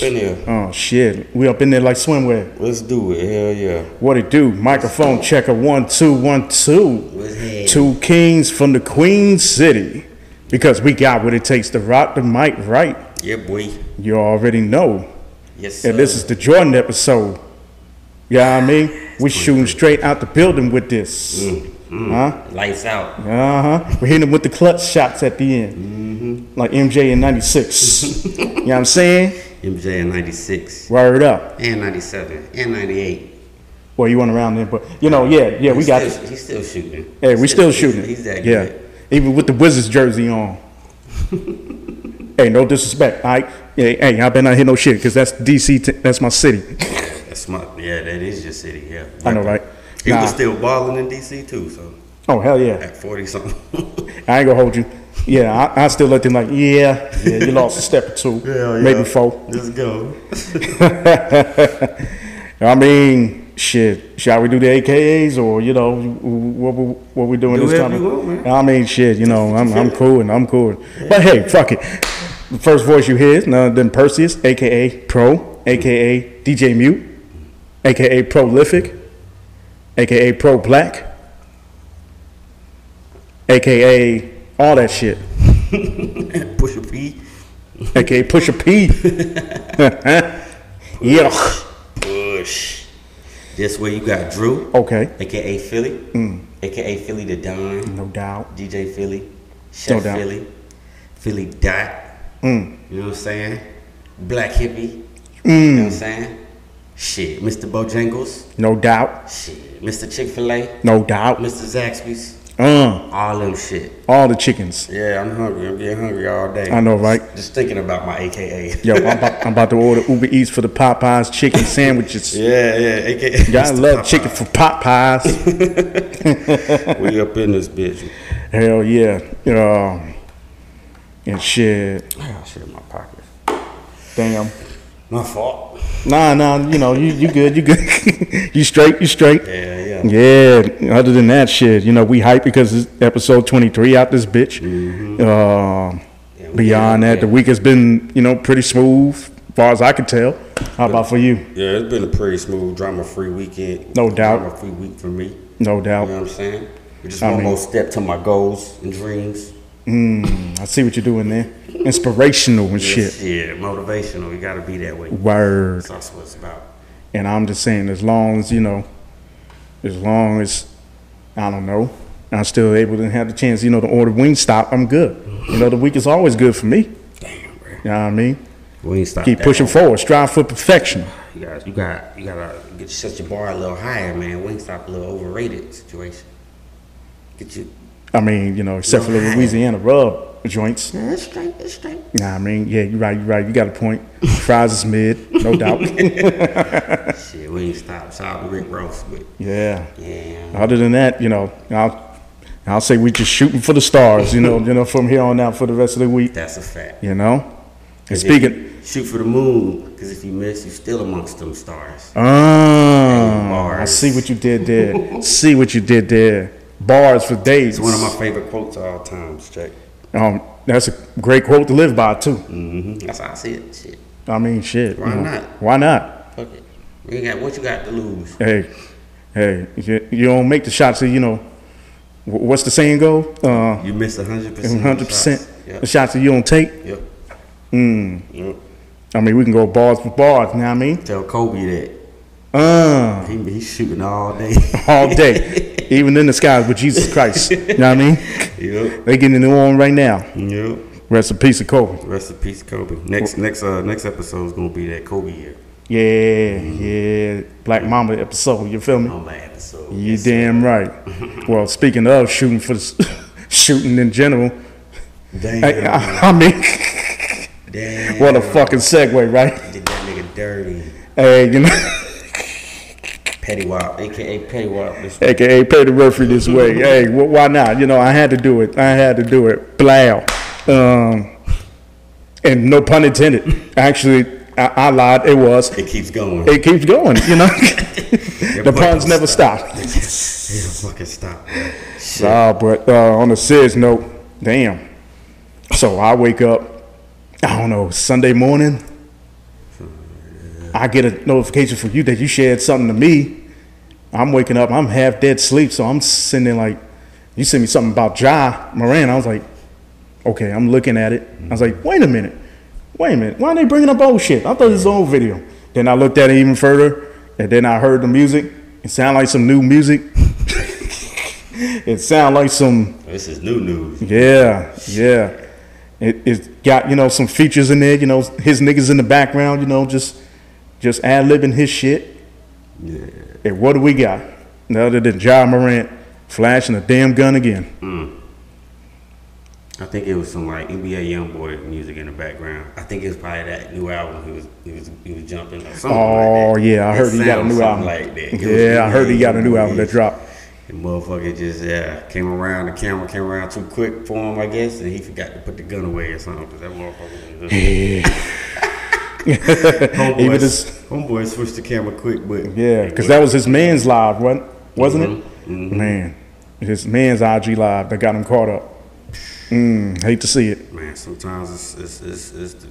up in here. Oh shit, we up in there like swimwear. Let's do it. Hell yeah. What it do? Microphone checker one two one two. Two kings from the Queen City, because we got what it takes to rock the mic right. Yeah, boy. You already know. Yes, sir. And this is the Jordan episode. You know what I mean? We shooting straight out the building with this. Mm, mm. Huh? Lights out. Uh huh. We're hitting them with the clutch shots at the end. Mm-hmm. Like MJ in 96. you know what I'm saying? MJ in 96. Word up. And 97. And 98. Well, you went around there, but you know, yeah, yeah, we He's got still, He's still shooting. Hey, we still shooting. He's, he's that yeah. good. Even with the Wizards jersey on. hey, no disrespect. Right. Hey, hey, I better not hit no shit because that's DC. T- that's my city. That's my, yeah, that is your city, yeah. I know, right? He Nah. was still balling in DC too, so Oh hell yeah. at 40 something. I ain't gonna hold you. Yeah, I, I still let them like, yeah, yeah, you lost a step or two, maybe four. Let's go. I mean, shit. Shall we do the AKAs or you know what we, what we doing Do this time? man. I mean, shit. You know, I'm I'm cool and I'm cool. But hey, fuck it. The first voice you hear is none other than Perseus, aka Pro, aka DJ Mute, aka Prolific, aka Pro Black, aka all that shit, Push a P. aka Pusha P. yeah. Push. This way you got Drew, Okay. aka Philly, mm. aka Philly the Don, No doubt. DJ Philly, Chef No doubt. Philly, Philly Dot. Mm. You know what I'm saying? Black Hippie. You mm. know what I'm saying? Shit, Mr. Bojangles. No doubt. Shit, Mr. Chick Fil A, No doubt. Mr. Zaxby's. Uh, All them shit. all the chickens. Yeah, I'm hungry. I'm getting hungry all day. I know, right? Just thinking about my AKA. Yo, I'm about, I'm about to order Uber Eats for the Popeyes chicken sandwiches. Yeah, yeah, AKA. Y'all love chicken for Popeyes. We up in this bitch. Hell yeah. Um, and shit. I got shit in my pocket. Damn. My fault. Nah, nah, you know, you, you good, you good. you straight, you straight. Yeah, yeah. Yeah, other than that shit, you know, we hype because it's episode 23 out this bitch. Mm-hmm. Um, Yeah, beyond that, the week has been, you know, pretty smooth, far as I can tell. How about for you? Yeah, it's been a pretty smooth, drama-free weekend. No doubt. Drama-free week for me. No doubt. You know what I'm saying? We just I one mean- more step to my goals and dreams. I see what you're doing there. Inspirational and shit. Yeah, motivational. You gotta be that way. Word. That's what it's about. And I'm just saying, as long as, you know, as long as, I don't know, I'm still able to have the chance, you know, to order Wingstop, I'm good. You know, the week is always good for me. Damn, bro. You know what I mean? We ain't stop Keep pushing long. forward, strive for perfection. You got, you got, you gotta get set your bar a little higher, man. Wingstop a little overrated situation. Get you. I mean, you know, except for the Louisiana rub joints. Yeah, it's straight. It's straight. Nah, I mean, yeah, you're right, you're right. You got a point. Fries is mid, no doubt. Shit, we ain't stop. Shout out to Rick Ross, but yeah. yeah. Other than that, you know, I'll, I'll say we just shooting for the stars, you know, you know, from here on out for the rest of the week, That's a fact. you know. And 'Cause if speaking, shoot for the moon, because if you miss, you're still amongst them stars. ah, I see what you did there. see what you did there. Bars for days. It's one of my favorite quotes of all times, Jake. Um, that's a great quote to live by too. hmm That's how I see it. Shit. I mean, shit. Why you know, not? Why not? Fuck it. We ain't got what you got to lose. Hey, hey, you, you don't make the shots. that, You know, what's the saying go? Uh, You miss hundred percent. hundred percent. Yep. The shots that you don't take. Yep. Mm. Yep. I mean, we can go bars for bars. You know what I mean? Tell Kobe that Uh, he he's shooting all day. all day, even in the skies with Jesus Christ. You know what I mean? yep. They getting it on right now. Yep. Rest in peace of Kobe. Rest in peace, of Kobe. Next next uh next episode is gonna be that Kobe year. Yeah, yeah. Black Mama episode. You feel me? My episode. You Yes, damn right. well, speaking of shooting for the, shooting in general, Damn. I, I, I mean, damn. what a fucking segue, right? Did that nigga dirty. Hey, you know, Petty Wop, aka Petty Wop. Aka pay the referee this way. hey, wh- why not? You know, I had to do it. I had to do it. Blow. Um, and no pun intended. Actually, I, I lied. It was. it keeps going. It keeps going. You know, the puns don't never stop. It'll fucking stop. Shit. Ah, but uh, on a serious note, damn. So I wake up I don't know, Sunday morning. I get a notification from you that you shared something to me. I'm waking up, I'm half dead sleep, so I'm there like, you sent me something about Ja Morant. I was like, okay, I'm looking at it. I was like, wait a minute, wait a minute, why are they bringing up old shit? I thought this was old video. Then I looked at it even further, and then I heard the music. It sounded like some new music. it sounded like some This is new news. yeah, yeah. It it got you know some features in there. You know his niggas in the background. You know just just ad libbing his shit. Yeah. And what do we got? Now, other than Ja Morant flashing a damn gun again. Hmm. I think it was some like NBA YoungBoy music in the background. I think it was probably that new album he was he was he was jumping or something. Oh like that. Oh, yeah, I It heard he got a new album. Like that. It Yeah, I heard he got a new album that dropped. And motherfucker just yeah came around. The camera came around too quick for him, I guess, and he forgot to put the gun away or something. 'cause that motherfucker. Was homeboy, Even homeboy switched the camera quick, but Yeah, because that was his man's live, wasn't wasn't it? Mm-hmm. Man, his man's IG live that got him caught up. Mm, hate to see it. man, sometimes it's it's it's, it's the,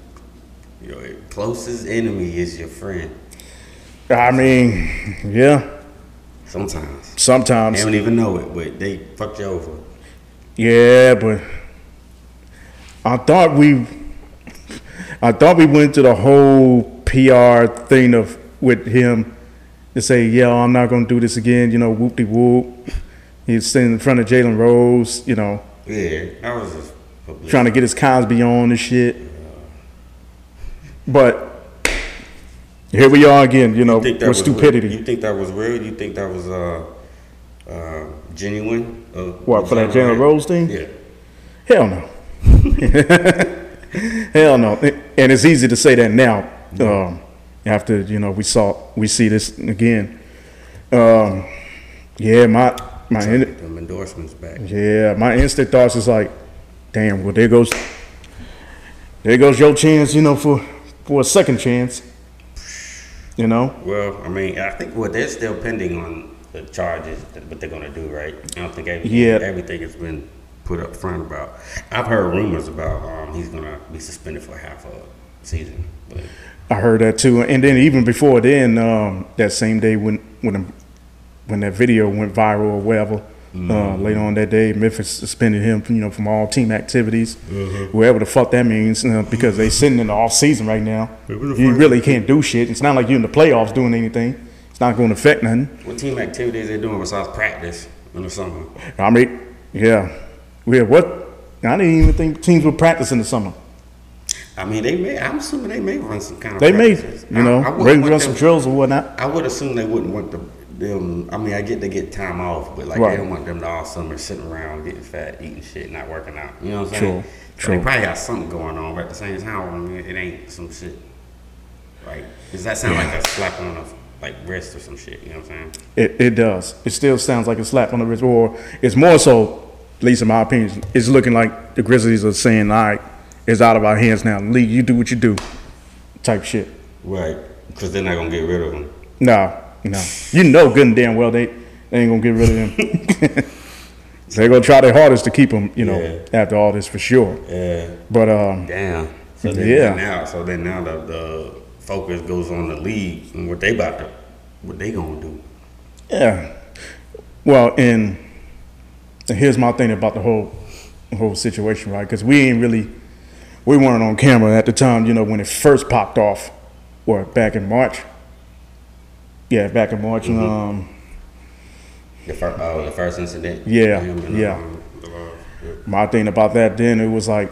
your closest enemy is your friend. I mean, yeah, Sometimes Sometimes. they don't even know it, but they fucked you over. Yeah, but I thought we, I thought we went to the whole PR thing of with him to say, yeah, I'm not gonna do this again. You know, whoop de whoop. He's sitting in front of Jalen Rose. You know, Yeah, that was just trying to get his Cosby on and shit. But here we are again. You know, You with stupidity. Real? You think that was real? You think that was uh, uh, genuine? Uh, What for that Jalen Rose thing? Yeah. Hell no. Hell no. And it's easy to say that now. Um, after you know we saw we see this again. Um, yeah, my my in, endorsements back. yeah my instant thoughts is like, damn. Well, there goes there goes your chance. You know for for a second chance. You know. Well, I mean, I think well, they're still pending on the charges, what they're gonna do, right? I don't think everything, Yeah. everything has been put up front about. I've heard rumors about um, he's gonna be suspended for half a season, but I heard that too, and then even before then, um, that same day when when when that video went viral or whatever, uh, later on that day, Memphis suspended him, you know, from all team activities, wherever the fuck that means, uh, because they sitting in the off season right now. It was a You really can't do shit. It's not like you're in the playoffs doing anything. It's not going to affect nothing. what team activities they doing besides practice in the summer? I mean, yeah, yeah. What? I didn't even think teams would practice in the summer. I mean, they may. I'm assuming they may run some kind of. They may, practices. you know, I, I run, them- some drills or whatnot. I would assume they wouldn't want the, them. I mean, I get they get time off, but like Right. they don't want them to all summer sitting around getting fat, eating shit, not working out. You know what I'm True, saying? So true. They probably got something going on, but at the same time, I mean, it ain't some shit. Right? Does that sound like a slap on the like wrist or some shit? You know what I'm saying? It, it does. It still sounds like a slap on the wrist, or it's more so, at least in my opinion, it's looking like the Grizzlies are saying, "All right, it's out of our hands now. League, you do what you do," type shit. Right. Because they're not gonna get rid of them. No, no. You know good and damn well they, they ain't gonna get rid of him. They're gonna try their hardest to keep him, you know, Yeah. after all this for sure. Yeah. But um, Damn. So then Yeah. now, so then now the, the focus goes on the league and what they about to, what they gonna do. Yeah. Well, and here's my thing about the whole whole situation, right? Because we ain't really we weren't on camera at the time, you know, when it first popped off, or back in March. Yeah, back in March. Mm-hmm. Um, The first, oh, the first incident. Yeah, and, yeah. um, uh, yeah. my thing about that then it was like,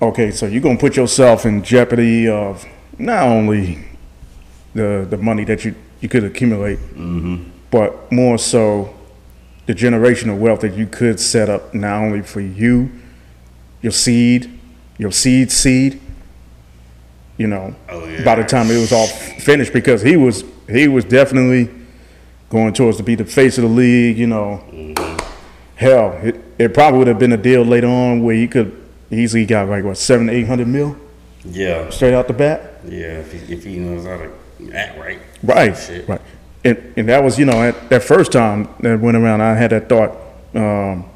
okay, so you're gonna put yourself in jeopardy of not only the the money that you you could accumulate, but more so the generational wealth that you could set up not only for you, your seed, your seed seed. You know, Oh, yeah. by the time it was all finished, because he was he was definitely going towards to be the face of the league. You know, mm-hmm. hell, it, it probably would have been a deal later on where he could easily got like what seven, eight hundred mil Yeah, straight out the bat. yeah. If he, if he knows how to act right. Right, Shit. right. And, and that was, you know, at that first time that went around, I had that thought. Um,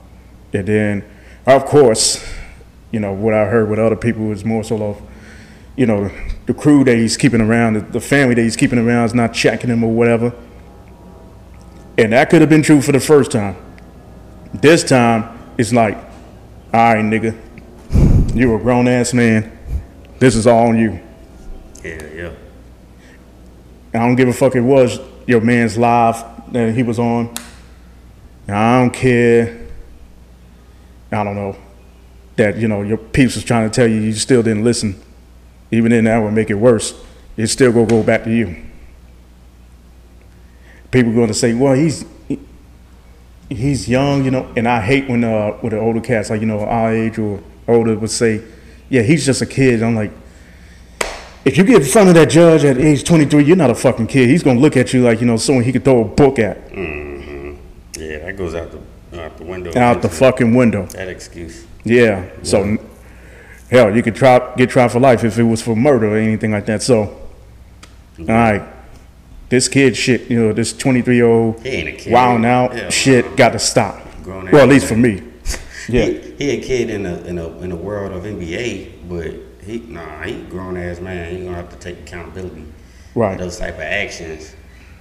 and then, of course, you know, what I heard with other people is more so of, you know, the crew that he's keeping around, the, the family that he's keeping around is not checking him or whatever. And that could have been true for the first time. This time, it's like, all right, nigga, you're a grown ass man. This is all on you. Yeah, yeah. I don't give a fuck. It was your man's live that he was on. I don't care. I don't know that you know your peeps was trying to tell you you still didn't listen. Even then, that would make it worse. It's still gonna go back to you. People going to say, "Well, he's he- he's young," you know. And I hate when uh with the older cats like you know our age or older would say, "Yeah, he's just a kid." I'm like, if you get in front of that judge at age 23, you're not a fucking kid. He's gonna look at you like you know someone he could throw a book at mm-hmm. Yeah, that goes out the out the window. out the fucking window. That excuse. Yeah. So, hell, you could try get tried for life if it was for murder or anything like that. So, mm-hmm. all right, this kid shit, you know, this 23 year old He ain't a kid. wilding out shit uh-huh. got to stop. Grown Well, at least for me. Yeah. He, he a kid in a in a in a world of NBA, but he nah, he grown ass man. He gonna have to take accountability for Right. those type of actions.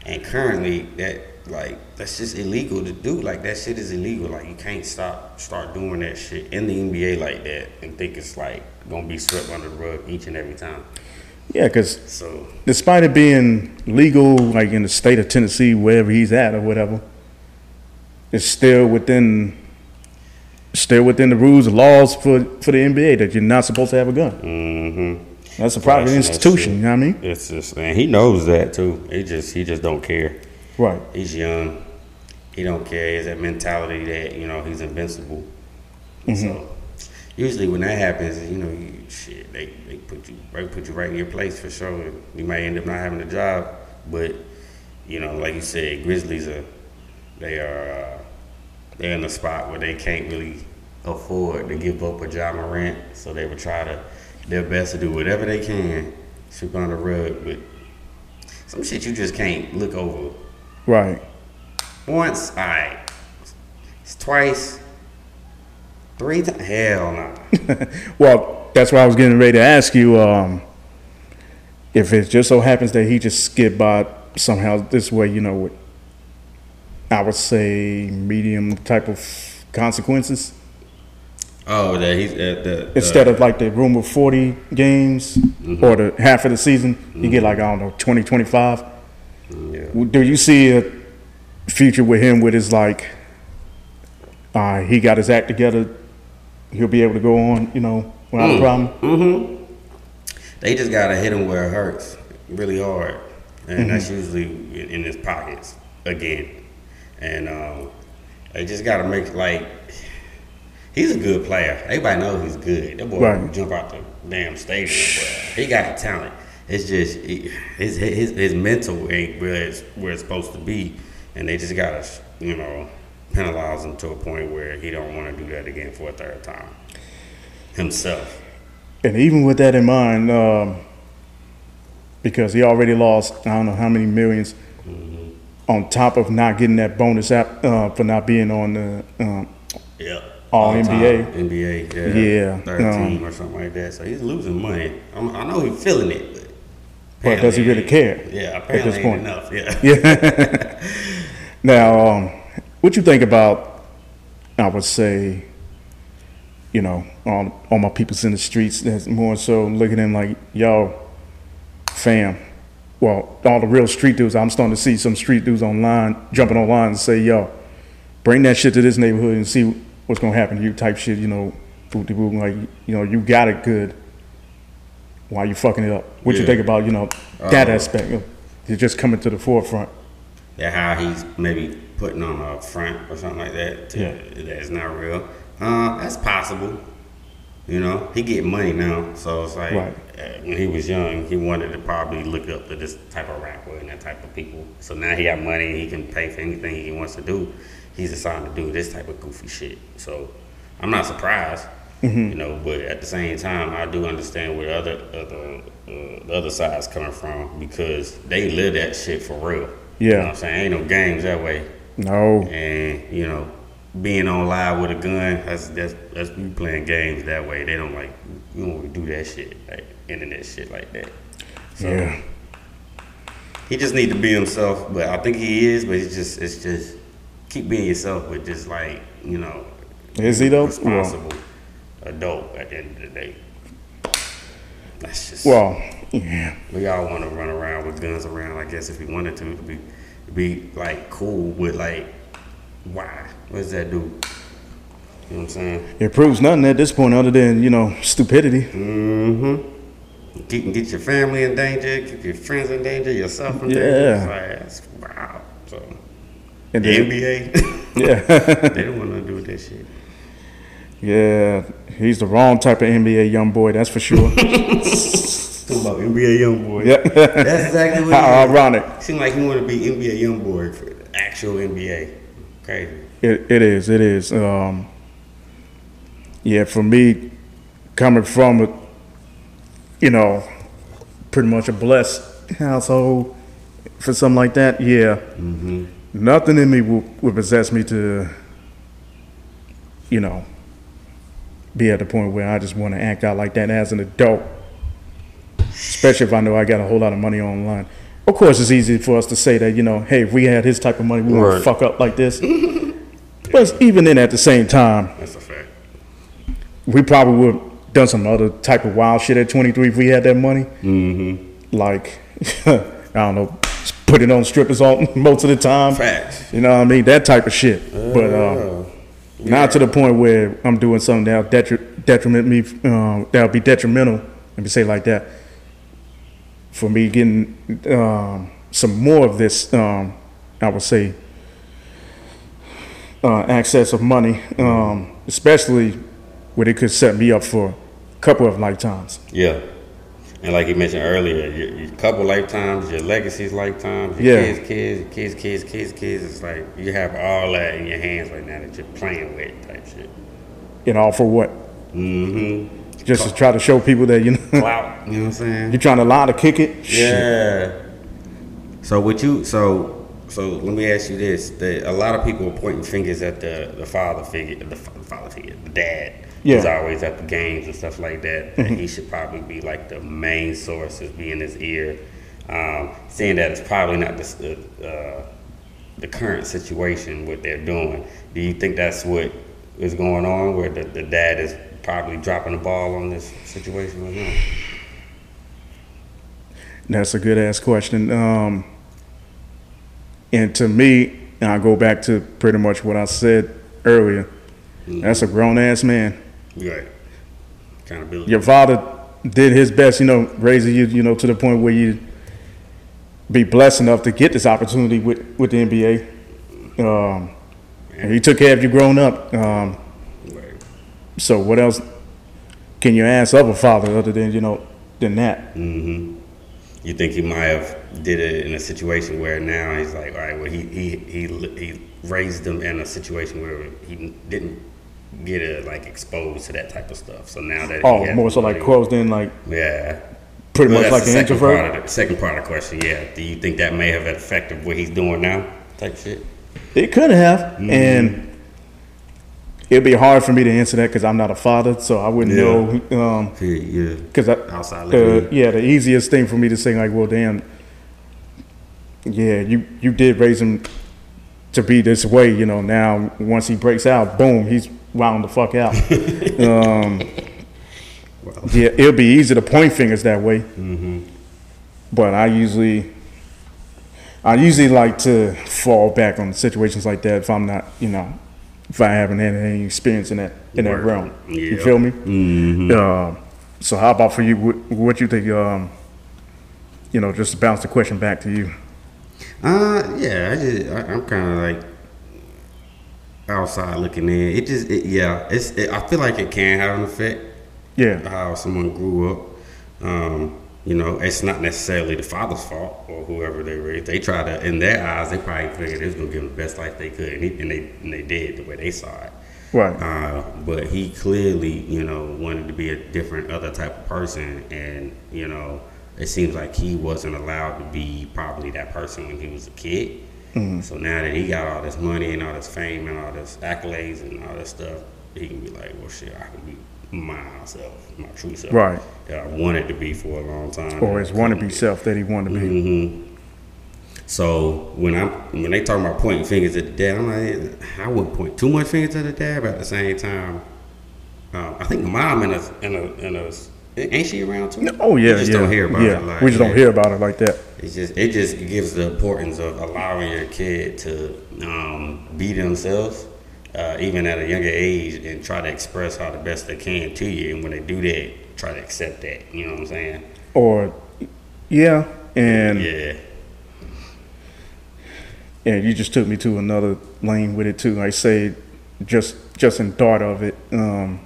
And currently, that like that's just illegal to do. Like that shit is illegal. Like you can't stop start doing that shit in the NBA like that and think it's like gonna be swept under the rug each and every time. Yeah, because So despite it being legal, like in the state of Tennessee, wherever he's at or whatever, it's still within still within the rules and laws for for the NBA that you're not supposed to have a gun. mm-hmm. That's a private Flashing that institution. shit. You know what I mean? it's just and he knows that too. He just he just don't care. Right. He's young. He don't care. He has that mentality that you know he's invincible. So usually when that happens, you know, you, shit, they, they put you they put you right in your place for sure. You might end up not having a job, but you know, like you said, Grizzlies are they are uh, they're in a spot where they can't really afford to give up a John rent, so they would try to their best to do whatever they can, sweep under the rug, but some shit you just can't look over Right. once, alright. It's twice. Three times. Hell no. Well, that's why I was getting ready to ask you um, if it just so happens that he just skipped by somehow this way, you know, with I would say medium type of consequences Oh, that he's uh, at the. instead of like the room of 40 games mm-hmm. or the half of the season, you get like, I don't know, 20, 25. Yeah. Do you see a future with him with his like, uh, he got his act together, he'll be able to go on, you know, without a mm. problem? Mm-hmm. They just gotta hit him where it hurts, really hard, and that's mm-hmm. usually in, in his pockets again. And um, they just gotta make like. He's a good player. Everybody knows he's good. That boy Right. jump out the damn stadium. He got the talent. It's just he- his his his mental ain't where it's where it's supposed to be, and they just gotta you know penalize him to a point where he don't want to do that again for a third time himself. And even with that in mind, um, because he already lost, I don't know how many 1000000s on top of not getting that bonus app uh, for not being on the. Um, Yeah. All time NBA. NBA, yeah. Yeah, Third um, team or something like that. So he's losing money. I'm, I know he's feeling it, but. But does he really care Yeah, at apparently this ain't point? enough. Yeah. yeah. now, um, what you think about? I would say, you know, all all my peoples in the streets. That's more so looking at him like, yo, fam. Well, all the real street dudes. I'm starting to see some street dudes online jumping online and say, yo, bring that shit to this neighborhood and see what's gonna happen to you. Type shit, you know, boot de boot, like you know, you got it good. Why you fucking it up? What you think about you know that Uh, aspect? of It's just coming to the forefront. Yeah, how he's maybe putting on a front or something like that. To, Yeah. That's not real. Uh, that's possible. You know, he get money now, so it's like Right. uh, when he was young, he wanted to probably look up to this type of rapper and that type of people. So now he got money, he can pay for anything he wants to do. He's decided to do this type of goofy shit. So I'm not surprised, Mm-hmm. you know. But at the same time, I do understand where other other uh, the other side's coming from because they live that shit for real. You Yeah. know what I'm saying? Ain't no games that way. No, And, you know, being on live with a gun, that's that's that's you playing games that way. They don't like you don't do that shit like internet shit like that. So Yeah. he just need to be himself. But I think he is. But it's just it's just keep being yourself, but just like you know, Is he though? responsible adult at the end of the day. That's just Well, yeah. we all want to run around with guns around. I guess if we wanted to, it'd be it'd be like cool. with like, why? What does that do? You know what I'm saying? It proves nothing at this point other than, you know, stupidity. Mm-hmm. You can get your family in danger, keep your friends in danger, yourself in danger. Yeah. It's like, wow. So And the then, NBA, yeah. they don't want to do that shit. yeah. He's the wrong type of NBA young boy, that's for sure. Talking about NBA young boy. yeah. That's exactly what How ironic. Seems like he want to be NBA young boy for the actual NBA. Crazy. It, it is. It is. Um, yeah, for me, coming from a, you know, pretty much a blessed household for something like that, yeah, Mm-hmm. nothing in me would, would possess me to, you know, be at the point where I just want to act out like that as an adult. Especially if I know I got a whole lot of money online. Of course, it's easy for us to say that, you know, hey, if we had his type of money, we Right. would fuck up like this. but even then, at the same time, That's a fact. we probably would have done some other type of wild shit at 23 if we had that money. Mm-hmm. Like, I don't know, put it on strippers all, most of the time. Facts. You know what I mean? That type of shit. But uh, Uh, not to the point where I'm doing something that'll detri- detriment me, uh, that'll be detrimental, let me say like that, for me getting um, some more of this, um, I would say, uh, access of money, um, especially where it could set me up for a couple of lifetimes. yeah. And like you mentioned earlier, your, your couple lifetimes, your legacies lifetimes, your Yeah. kids, kids, your kids, kids, kids, kids. It's like you have all that in your hands right now that you're playing with type shit. And all for what? Mm-hmm. Just to try to show people that, you know, Clout. You know what I'm saying? you're trying to lie to kick it? Shit. Yeah. So what you so so let me ask you this: that a lot of people are pointing fingers at the the father figure, the fa- father figure, the dad. Yeah. He's always at the games and stuff like that. that he should probably be like the main source is being in his ear. Um, seeing that it's probably not the uh, the current situation what they're doing. Do you think that's what is going on, where the, the dad is probably dropping the ball on this situation right now? That's a good ass question. Um, and to me, and I go back to pretty much what I said earlier. That's a grown ass man. Right. Accountability. Your father did his best, you know, raising you, you know, to the point where you be blessed enough to get this opportunity with with the NBA. Um, and he took care of you growing up. Um. So what else can you ask of a father other than you know than that? hmm You think he might have did it in a situation where now he's like, all right, well, he he he he raised them in a situation where he didn't get a, like exposed to that type of stuff. So now that Oh, more so like closed in, like yeah, pretty Well, much like an second introvert. Part of the, second part of the question, yeah. Do you think that may have affected what he's doing now? Type shit. It could have, Mm-hmm. and it'd be hard for me to answer that because I'm not a father, so I wouldn't Yeah. know. Um, Yeah. because Outside the yeah, the easiest thing for me to say like, well, damn, yeah, you you did raise him to be this way, you know. Now once he breaks out, boom, he's wound the fuck out. um, yeah, it'll be easy to point fingers that way, Mm-hmm. but I usually. I usually like to fall back on situations like that if I'm not, you know, if I haven't had any experience in that in that Word. realm. You feel me? Mm-hmm. Um, so how about for you? What, what you think? Um, you know, just to bounce the question back to you. Uh, yeah, I just, I, I'm kind of like outside looking in. It just, it, yeah, it's, it, I feel like it can have an effect Yeah, how someone grew up. Um, you know, it's not necessarily the father's fault or whoever they raised. They try to, in their eyes, they probably figured it was gonna give them the best life they could, and, he, and they and they did the way they saw it. right. Uh, but he clearly, you know, wanted to be a different other type of person, and you know, it seems like he wasn't allowed to be probably that person when he was a kid. So now that he got all this money and all this fame and all this accolades and all this stuff, he can be like, well, shit, I can be myself, my true self. Right. That I wanted to be for a long time. Or his wannabe self that he wanted to be. Mm-hmm. So when I'm when they talk about pointing fingers at the dad, I'm like, I wouldn't point too much fingers at the dad, but at the same time, um, I think mom in a in a in a ain't she around too? Oh yeah, we just yeah. don't hear about yeah. it. Like, we just don't hear about it like that. It just it just gives the importance of allowing your kid to um, be themselves, uh, even at a younger age, and try to express how the best they can to you. And when they do that, try to accept that. You know what I'm saying? Or yeah, and Yeah. and you just took me to another lane with it too. I say, just just in thought of it, um,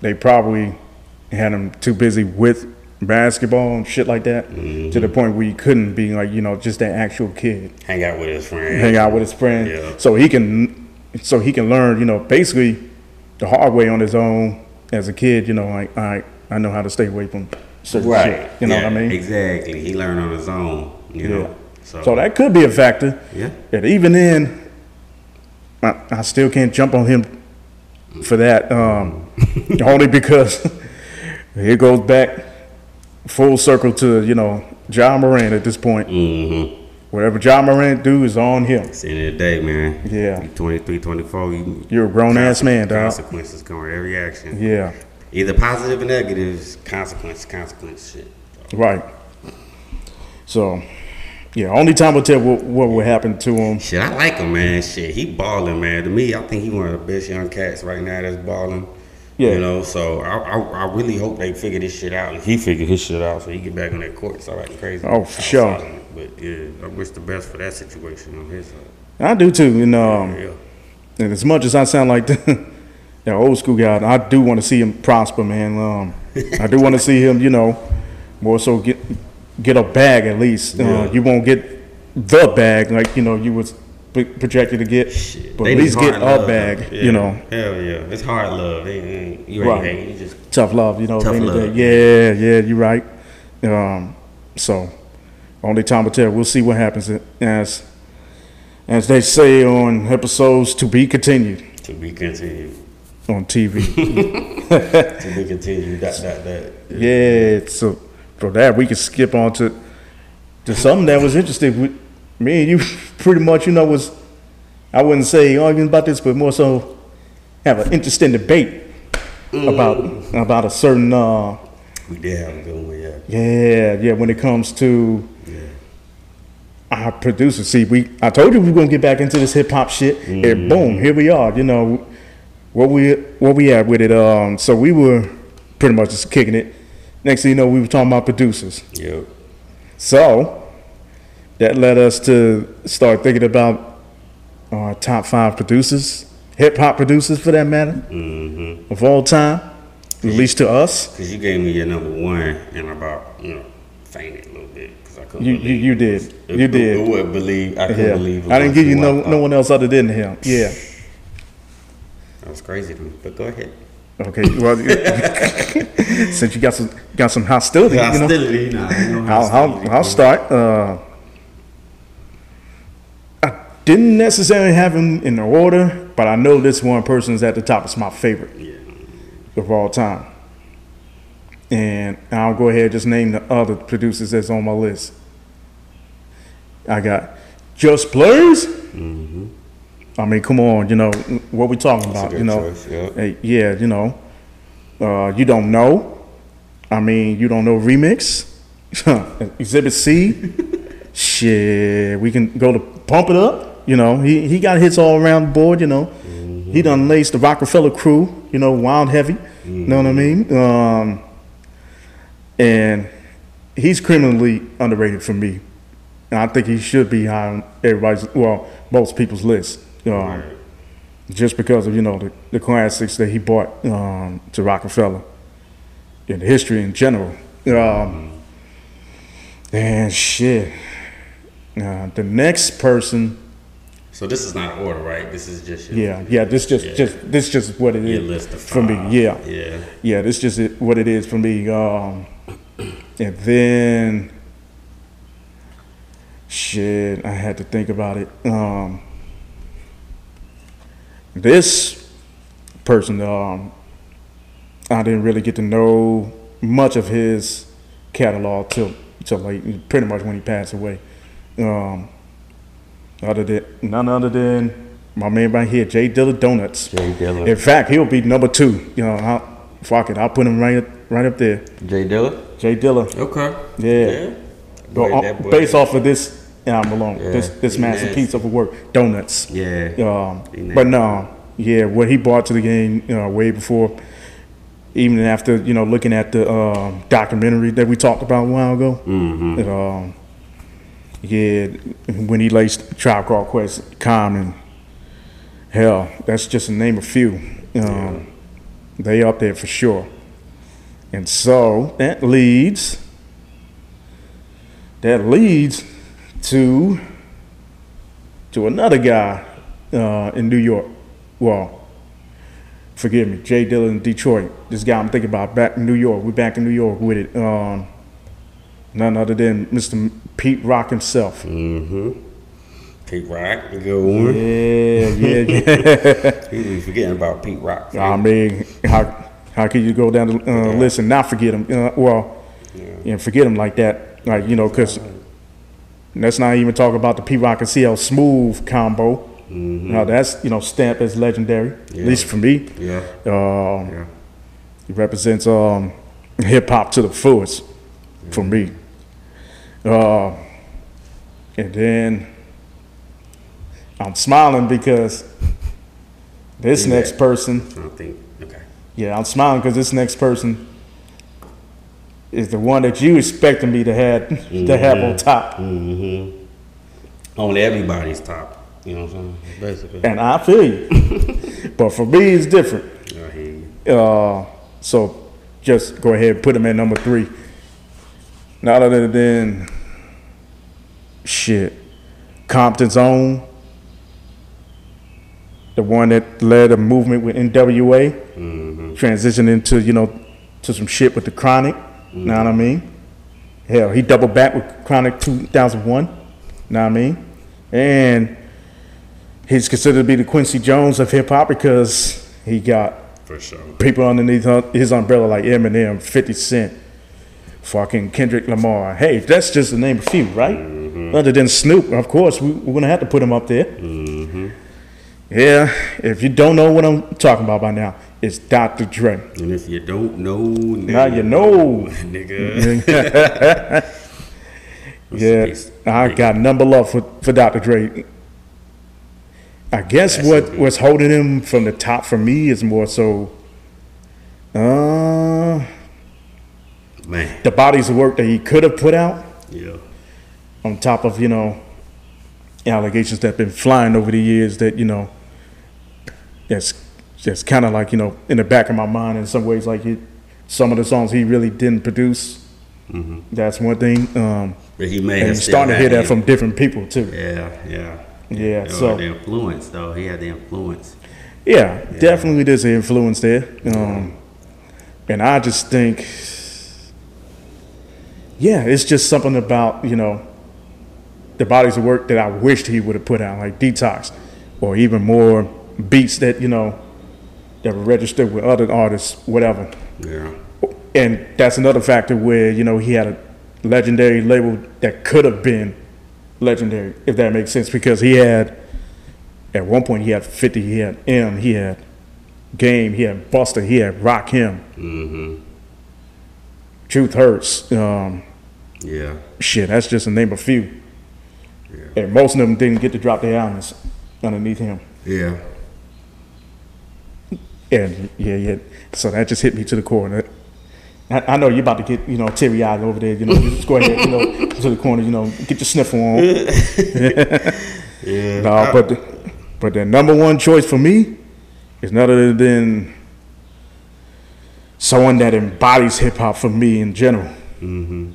they probably had him too busy with basketball and shit like that to the point where he couldn't be like you know just that actual kid, Hang out with his friends. hang out with his friend, Yeah. so he can so he can learn you know basically the hard way on his own as a kid. You know, like I I know how to stay away from certain Right. shit. You know Yeah, what I mean? Exactly. He learned on his own. You know. So, So that could be a factor. yeah. And even then, I, I still can't jump on him for that. Um, only because it goes back full circle to you know Ja Morant at this point. Mm-hmm. Whatever Ja Morant do is on him. It's the end of the day, man. Yeah. You 23, 24, you, You're a grown ass man, dog. Consequences come with every action. Yeah, Either positive or negative, consequence, consequence shit. right. So, yeah, only time will tell what, what will happen to him. Shit, I like him, man. Shit, he balling, man. To me, I think he one of the best young cats right now that's balling. Yeah. You know, so I, I, I really hope they figure this shit out. And he figure his shit out so he get back on that court. It's all right, crazy. Oh, for sure. It. But yeah, I wish the best for that situation on his side. I do too. And um, yeah. And as much as I sound like the, the old school guy, I do want to see him prosper, man. Um, I do want to see him, you know, more so get get a bag at least. Yeah. Uh, you won't get the bag like you know you was p- projected to get, Shit, but they at least get a love, bag. though. You know, Hell yeah. It's hard love. It ain't- you ain't Right. You just tough love. You know, Tough at the end of the love. Yeah, yeah, you're right. Um, so only time will tell. We'll see what happens as as they say on episodes to be continued to be continued. on TV. To be continued. That, that, that. Yeah, so for that we can skip on to to something that was interesting. with me and you pretty much, you know, was I wouldn't say arguing about this, but more so have an interesting debate about about a certain uh We did have a good one, yeah. yeah, yeah, when it comes to Yeah. Our producers. See, we I told you we were gonna get back into this hip hop shit, and boom, here we are. You know, what we what we at with it. Um, so we were pretty much just kicking it. Next thing you know, we were talking about producers. Yep. So that led us to start thinking about our top five producers, hip hop producers for that matter, Mm-hmm. of all time, at least to us. Because you gave me your number one, and about, you know, fainted a little bit. Because I couldn't You you, you did, It- you it- did. I wouldn't believe. I couldn't Yeah. believe it I didn't give you no no one else other than him. Yeah. That was crazy to me. But go ahead. Okay. Well, since you got some got some hostility, you know, Hostility, nah, I'll, I'll, I'll start. Uh, I didn't necessarily have him in the order, but I know this one person is at the top. It's my favorite Yeah. of all time. And I'll go ahead and just name the other producers that's on my list. I got Just Blaze. I mean, come on, you know what we talking Mm-hmm. That's about? You know, choice, yeah. Hey, yeah, you know, uh, you don't know. I mean, you don't know remix. Exhibit C. Shit, we can go to pump it up. You know, he he got hits all around the board. You know, he done laced the Roc-A-Fella crew. You know, wild heavy. You know what I mean? Um, and he's criminally underrated for me. And I think he should be high on everybody's, well, most people's list. Um, Right. just because of you know the, the classics that he brought um, to Roc-A-Fella in history in general. Um, and shit, uh, the next person, So this is not an order, right? This is just your, yeah, yeah, this just Yeah. just this just what it your is for me. Yeah, Yeah. yeah, this just what it is for me. Um, and then Shit, I had to think about it. Um, this person, um, I didn't really get to know much of his catalog till till late, pretty much when he passed away. Um, other than none other than my man right here, J Dilla Donuts. J Dilla. In fact, he'll be number two. You know, I'll, fuck it, I'll put him right right up there. J Dilla. J Dilla. Okay. Yeah. Boy, Go- that based off of this album alone, Yeah, this this masterpiece of a work, Donuts. Yeah. Um, but no, yeah, what he brought to the game, you know, way before, even after you know looking at the um, documentary that we talked about a while ago. Mm-hmm. Um, yeah, when he laced Tribe Called Quest, Common, hell, that's just to name a few. Um, They up there for sure. And so that leads, that leads to to another guy uh, in New York. Well, forgive me, Jay Dillon Detroit. This guy I'm thinking about back in New York. We're back in New York with it. Um, none other than Mr. Pete Rock himself. Mm-hmm. Pete Rock, the good one. Yeah, yeah, yeah. Was forgetting about Pete Rock. I mean, how how can you go down the uh, list and not forget him? Uh, well, and forget him like that, like you know, because let's not even talk about the Pete Rock and CL Smooth combo. Now that's you know stamped as legendary, Yeah. at least for me. Yeah. Um, Yeah. It represents um, hip hop to the fullest for me. Uh, and then I'm smiling because this Yeah. next person, I don't think. Okay. yeah, I'm smiling because this next person is the one that you expecting me to have to have on top, Mm-hmm. On everybody's top. You know what I'm saying? Basically. and I feel you. but for me, it's different. I hear you. Uh, so just go ahead and put him at number three. Not other than shit, Compton's own, the one that led a movement with NWA, Mm-hmm. transitioned into you know to some shit with the Chronic. Know what I mean? Hell, he doubled back with Chronic 2001. Know what I mean? And he's considered to be the Quincy Jones of hip hop because he got For sure. people underneath his umbrella like Eminem, 50 Cent, fucking Kendrick Lamar. Hey, that's just the name a few, right? Other than Snoop, of course, we, we're gonna have to put him up there. Yeah, if you don't know what I'm talking about by now, it's Dr. Dre. And if you don't know, nigga, Now you know. nigga. Yeah. I got number love for, for Dr. Dre. I guess That's what was holding him from the top for me is more so uh, Man. the bodies of work that he could have put out. Yeah. on top of you know allegations that have been flying over the years that you know that's just kind of like you know in the back of my mind in some ways like it, some of the songs he really didn't produce that's one thing um, But he may and have starting to hear that the- from different people too Yeah, yeah. Yeah, Or so- the influence though. He had the influence. yeah, definitely there's an influence there um, and i just think yeah it's just something about you know the bodies of work that i wished he would have put out like detox or even more beats that you know that were registered with other artists whatever Yeah. and that's another factor where you know he had a legendary label that could have been legendary if that makes sense because he had at one point he had 50 he had m he had game he had Busta he had Rakim Mm-hmm. truth hurts um, Yeah. shit that's just to name of a few Yeah. and most of them didn't get to drop their albums underneath him Yeah. and yeah yeah so that just hit me to the core I, I know you're about to get, you know, teary eyed over there. You know, just go ahead, you know, to the corner. You know, get your sniffle on. Yeah. No, but the, but the number one choice for me is none other than someone that embodies hip hop for me in general. Mm-hmm.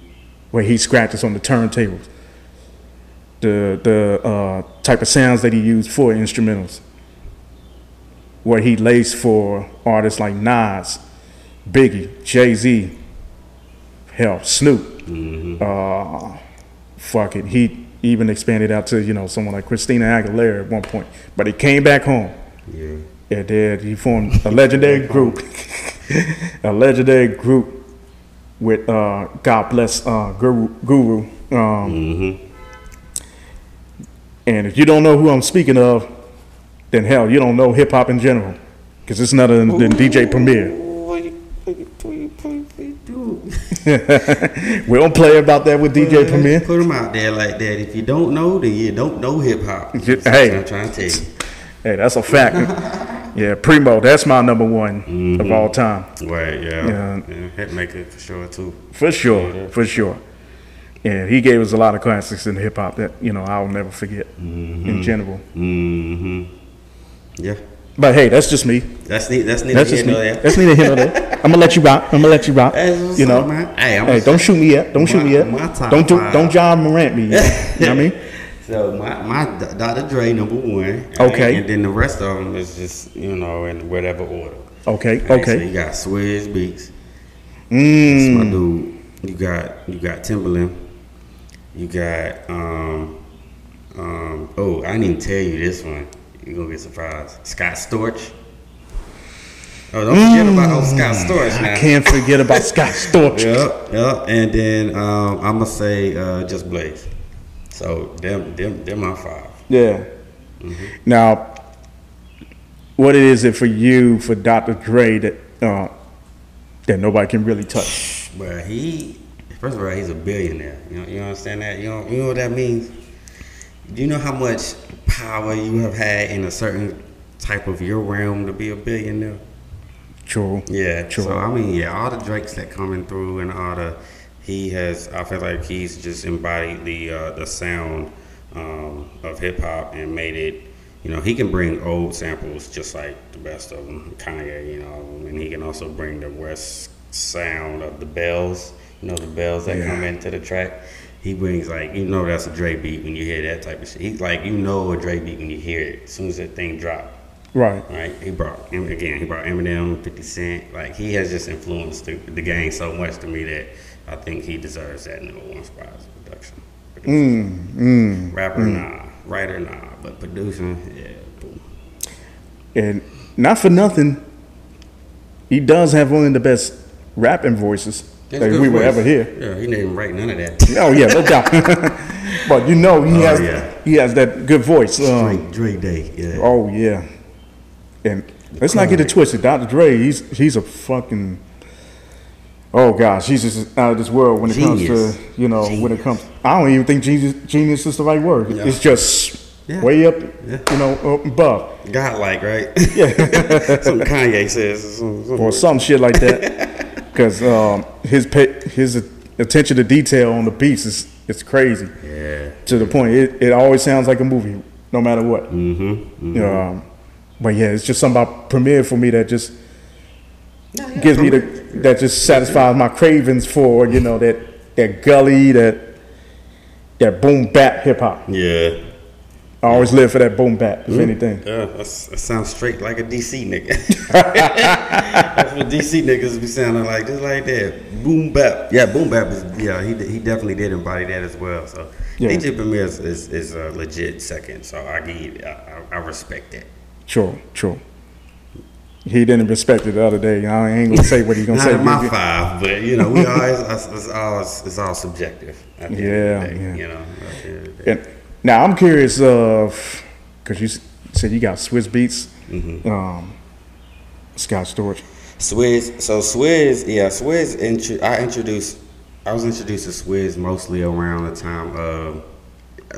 Where he scratches on the turntables, the the uh, type of sounds that he used for instrumentals. Where he laced for artists like Nas, Biggie, Jay Z, hell, Snoop. Mm-hmm. Uh, fuck it, he he even expanded out to you know someone like Christina Aguilera at one point. But he came back home. Yeah. Yeah, did he formed a legendary group, a legendary group with uh, God bless uh, Guru. Guru. Um, Mm-hmm. and if you don't know who I'm speaking of, then hell, you don't know hip hop in general, because it's none other than, DJ Premier. We don't play about that with DJ Premier. Put them out there like that. If you don't know, then you don't know hip hop. Hey. I'm trying to tell you. Hey, that's a fact. yeah, Primo, that's my number one of all time. Right, yeah. Yeah. yeah. Hitmaker for sure too. For sure, for sure. And he gave us a lot of classics in hip hop that you know I'll never forget in general. Mm-hmm. Yeah. But hey, that's just me. That's neat. That's neat. That's just me. yeah. That's neither here nor there. I'm gonna let you rock. I'm gonna let you rock. That's You know. up. Hey, I'm Hey, don't shoot me yet. Don't shoot me yet. my Don't do, don't Ja Morant me yet. you know what I mean? So my my Dr. Dre number one. Okay. And then the rest of them is just you know in whatever order. Okay. Alright, So Okay. you got Swizz Beatz. That's my Mm. dude. You got you got Timbaland. You got um um oh I didn't tell you this one. You're gonna get surprised. Scott Storch. Oh, don't forget about old Scott Storch now. Mm. I can't forget about Scott Storch. Yep, yep. And then um, I'm gonna say uh, Just Blaze. So them them them my five. Yeah. Now, what is it for you for Dr. Dre that uh, that nobody can really touch? Well, he, first of all, he's a billionaire. You know, you understand that? You know, you know what that means. Do you know how much power you have had in a certain type of your realm to be a billionaire? True. Yeah. True. So I mean, yeah, all the Drakes that coming through and all the he has. I feel like he's just embodied the uh, the sound um, of hip hop and made it. You know, he can bring old samples just like the best of them, Kanye. You know, and he can also bring the West sound of the bells. You know, the bells that Yeah. come into the track. He brings like you know that's a Dre beat when you hear that type of shit. He's like you know a Dre beat when you hear it as soon as that thing drop. Right. Right, he brought again. He brought Eminem, Fifty Cent. Like he has just influenced the, the game so much to me that I think he deserves that number one spot as a production. Mm, mm. Rapper, nah. Writer, nah. But producing, yeah. Boom. And not for nothing, he does have one of the best rapping voices That's that we will voice. ever hear. Yeah, he didn't write none of that. Oh yeah, no doubt. but you know he Oh, has yeah. he has that good voice. Um, Dre, Dre Day, yeah. oh yeah, and let's not get it twisted. Dr. Dre, he's he's a fucking oh gosh, he's just out of this world when it comes to you know when it comes. I don't even think genius genius is the right word. Yeah. It's just Yeah. way up, Yeah. you know, above Godlike, right? Yeah. Something Kanye says. or some- some- or some shit like that. Because um, his pa- his attention to detail on the beats is it's crazy. Yeah. to the point. It, it always sounds like a movie, no matter what. Mm-hmm. Um, but yeah, it's just something about Premier for me that just No, yeah, gives me the that just satisfies my cravings for you know that that gully that that boom bap hip hop. Yeah. I always live for that boom bap, if mm-hmm. anything. Yeah, that sounds straight like a DC nigga. that's what DC niggas be sounding like, just like that. Boom bap. Yeah, boom bap is yeah. He he definitely did embody that as well. So Yeah. DJ Premier is, is, is a legit second. So I give I, I, respect that. Sure, true. He didn't respect it the other day. I ain't gonna say what he's gonna say. my five, but you know we always it's, it's all it's all subjective. At the end of the Yeah, day, yeah. You know. at the end of the day. And now I'm curious of because you said you got Swizz Beatz, Mm-hmm. um, Scott Storch. Swizz, so Swizz, yeah, Swizz. Intro, I introduced, I was introduced to Swizz mostly around the time of,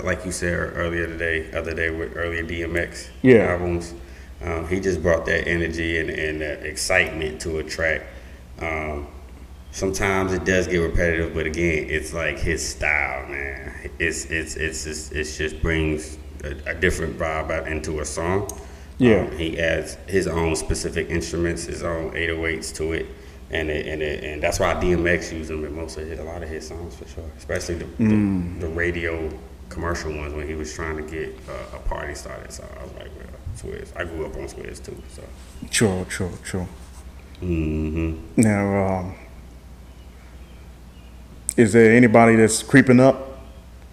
like you said earlier today, other day with earlier DMX Yeah. albums. Um, he just brought that energy and, and that excitement to a track. Um, sometimes it does get repetitive, but again, it's like his style, man. It's it's it's just, it's just brings a, a different vibe out into a song. Yeah. Um, he adds his own specific instruments, his own 808s to it, and it, and it, and that's why DMX used them in most of his, a lot of his songs for sure, especially the, Mm. the, the radio commercial ones when he was trying to get uh, a party started. So I was like, well, Swizz. I grew up on Swizz too. So. True, true, true. Mm-hmm. Now, um, is there anybody that's creeping up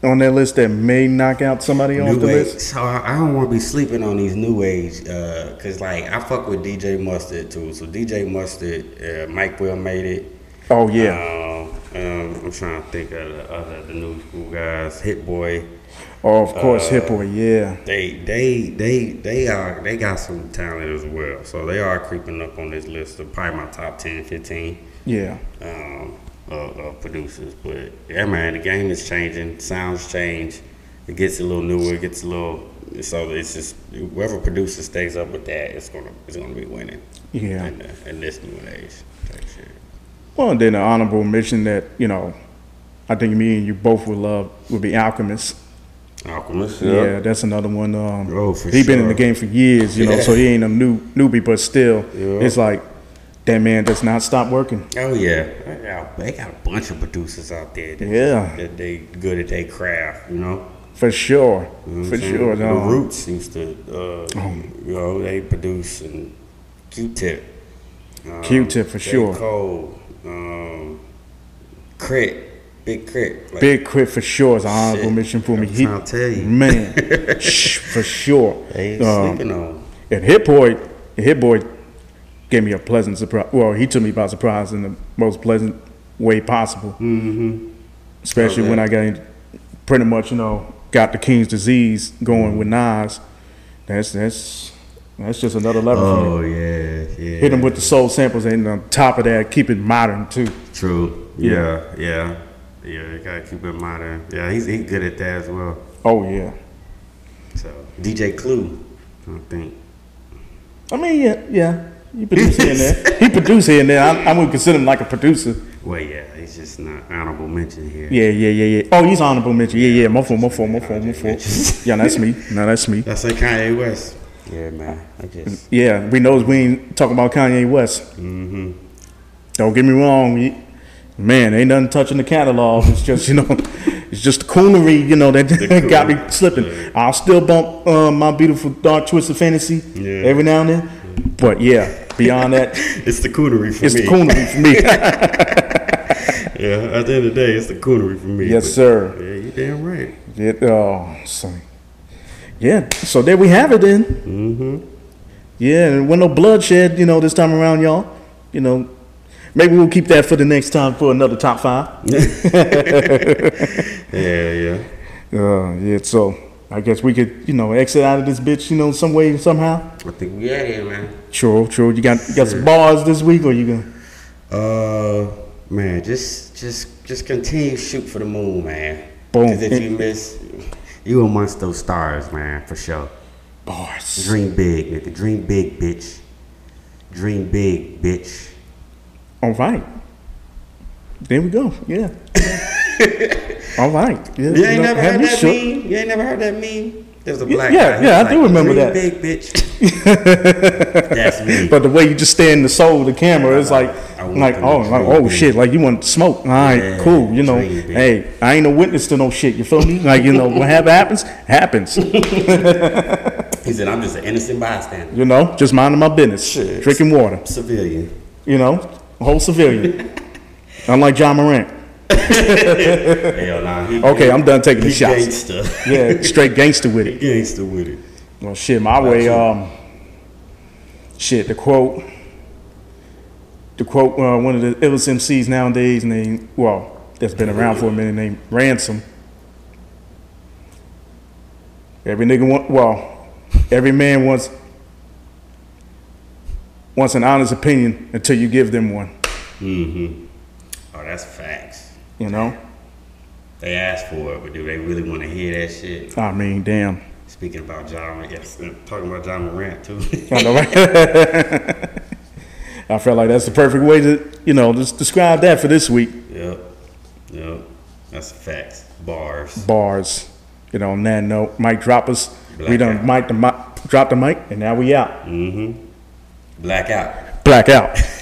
on that list that may knock out somebody New the age. list? So I, I don't want to be sleeping on these new age, uh, cause like I fuck with DJ Mustard too. So DJ Mustard, uh, Mike Will made it. Oh yeah, Um, um, I'm trying to think of the other the new school guys. Hit Boy. oh of course, uh, Hit Boy. Yeah, They they they they are they got some talent as well. So they are creeping up on this list of probably my top 10, 15 yeah, um, of, of producers. But yeah, man, the game is changing. Sounds change. It gets a little newer. It gets a little. So it's just whoever producer stays up with that, it's gonna it's gonna be winning. yeah. In, the, in this new age. Well, and then an honorable mention that you know, I think me and you both would love would be Alchemist. Alchemist. Yeah, that's another one. Um, Oh, for he been in the game for years, you know, so he ain't a new newbie, but still, Yeah. it's like that man does not stop working. Oh yeah, they got, they got a bunch of producers out there. That, Yeah. that they good at their craft. You know. For sure, You know for sure. The um, Roots used to, uh, you know, they produce and Q-Tip. Um, Q-Tip for J. sure. Cole, um, K.R.I.T., Big Crit. Like, Big K.R.I.T. for sure is an honorable Shit. mention for me. I'm He, trying to tell you. man, shh, for sure. They ain't Um, sleeping on. And Hit Boy, Hit Boy gave me a pleasant surprise. Well, he took me by surprise in the most pleasant way possible. Mm-hmm. Especially Okay. when I got pretty much, you know, got the King's disease going with Nas. That's that's that's just another level for me. Oh yeah, yeah. Hit him with the soul samples, and on top of that, keep it modern too. True. Yeah. Yeah, yeah, yeah. You gotta keep it modern. Yeah, he's he's good at that as well. Oh yeah. So DJ Clue, I think. I mean, yeah, yeah. He produced here and there. He produced here and there. I, I would consider him like a producer. Well, yeah, he's just not honorable mention here. Yeah, yeah, yeah, yeah. Oh, he's honorable mention. Yeah, yeah. My fault, my fault, my fault, my fault. Yeah, that's me. No, that's me. That's like Kanye West. Yeah, man. I just. Yeah, we knows we ain't talking about Kanye West. Mm-hmm. Don't get me wrong. Man, ain't nothing touching the catalog. It's just, you know, it's just the coonery, you know, that got me slipping. I'll still bump uh, my beautiful dark twisted fantasy Yeah. every now and then. But yeah, beyond that, It's the coonery for it's me. It's the coonery for me. Yeah, at the end of the day, it's the coonery for me. yes, sir. Yeah, you damn right. It, oh, so, yeah. So there we have it then. Mm-hmm. Yeah, and with no bloodshed, you know, this time around, y'all. You know, maybe we'll keep that for the next time for another top five. Yeah, yeah. Uh, yeah. So I guess we could, you know, exit out of this bitch, you know, some way somehow. I think we out here, man. True, true. You got you got some bars this week, or you gonna? Uh, man, just, just, just continue shoot for the moon, man. Boom. Because if you miss, you amongst those stars, man, for sure. Bars. Dream big, nigga. Dream big, bitch. Dream big, bitch. All right. There we go. Yeah. All right. Yeah, You ain't know, never heard that shook? meme? You ain't never heard that meme? There's a black yeah, guy. Yeah, I do remember "Dream that." Big bitch. That's me. But the way you just stay in the soul of the camera, it's like, like, oh, like, oh shit, like you want to smoke. All right, Yeah, cool. You know, hey, I ain't no witness to no shit. You feel me? Like, you know, whatever happens, happens. He said, I'm just an innocent bystander. You know, just minding my business, Shit. drinking water. Civilian. You know, whole civilian. Unlike Ja Morant. Hell nah. He, Okay, I'm done taking the shots. gangster. Yeah, straight gangster with He it. gangster with it. Well, shit, my way. Um, shit, the quote. The quote. Uh, one of the illest MCs nowadays, named well, that's been around for a minute, named Ransom. Every nigga want. Well, every man wants wants an honest opinion until you give them one. Mm-hmm. Oh, that's facts. You know. They ask for it, but do they really want to hear that shit? I mean, damn. Speaking about Ja, yes, talking about Ja Morant too. I know, right? I felt like that's the perfect way to, you know, just describe that for this week. yep, yep, that's facts. Bars. Bars. You know, on that note, mic drop us. we Black done mic the mic, drop the mic, and now we out. Mm-hmm. Blackout. Black out.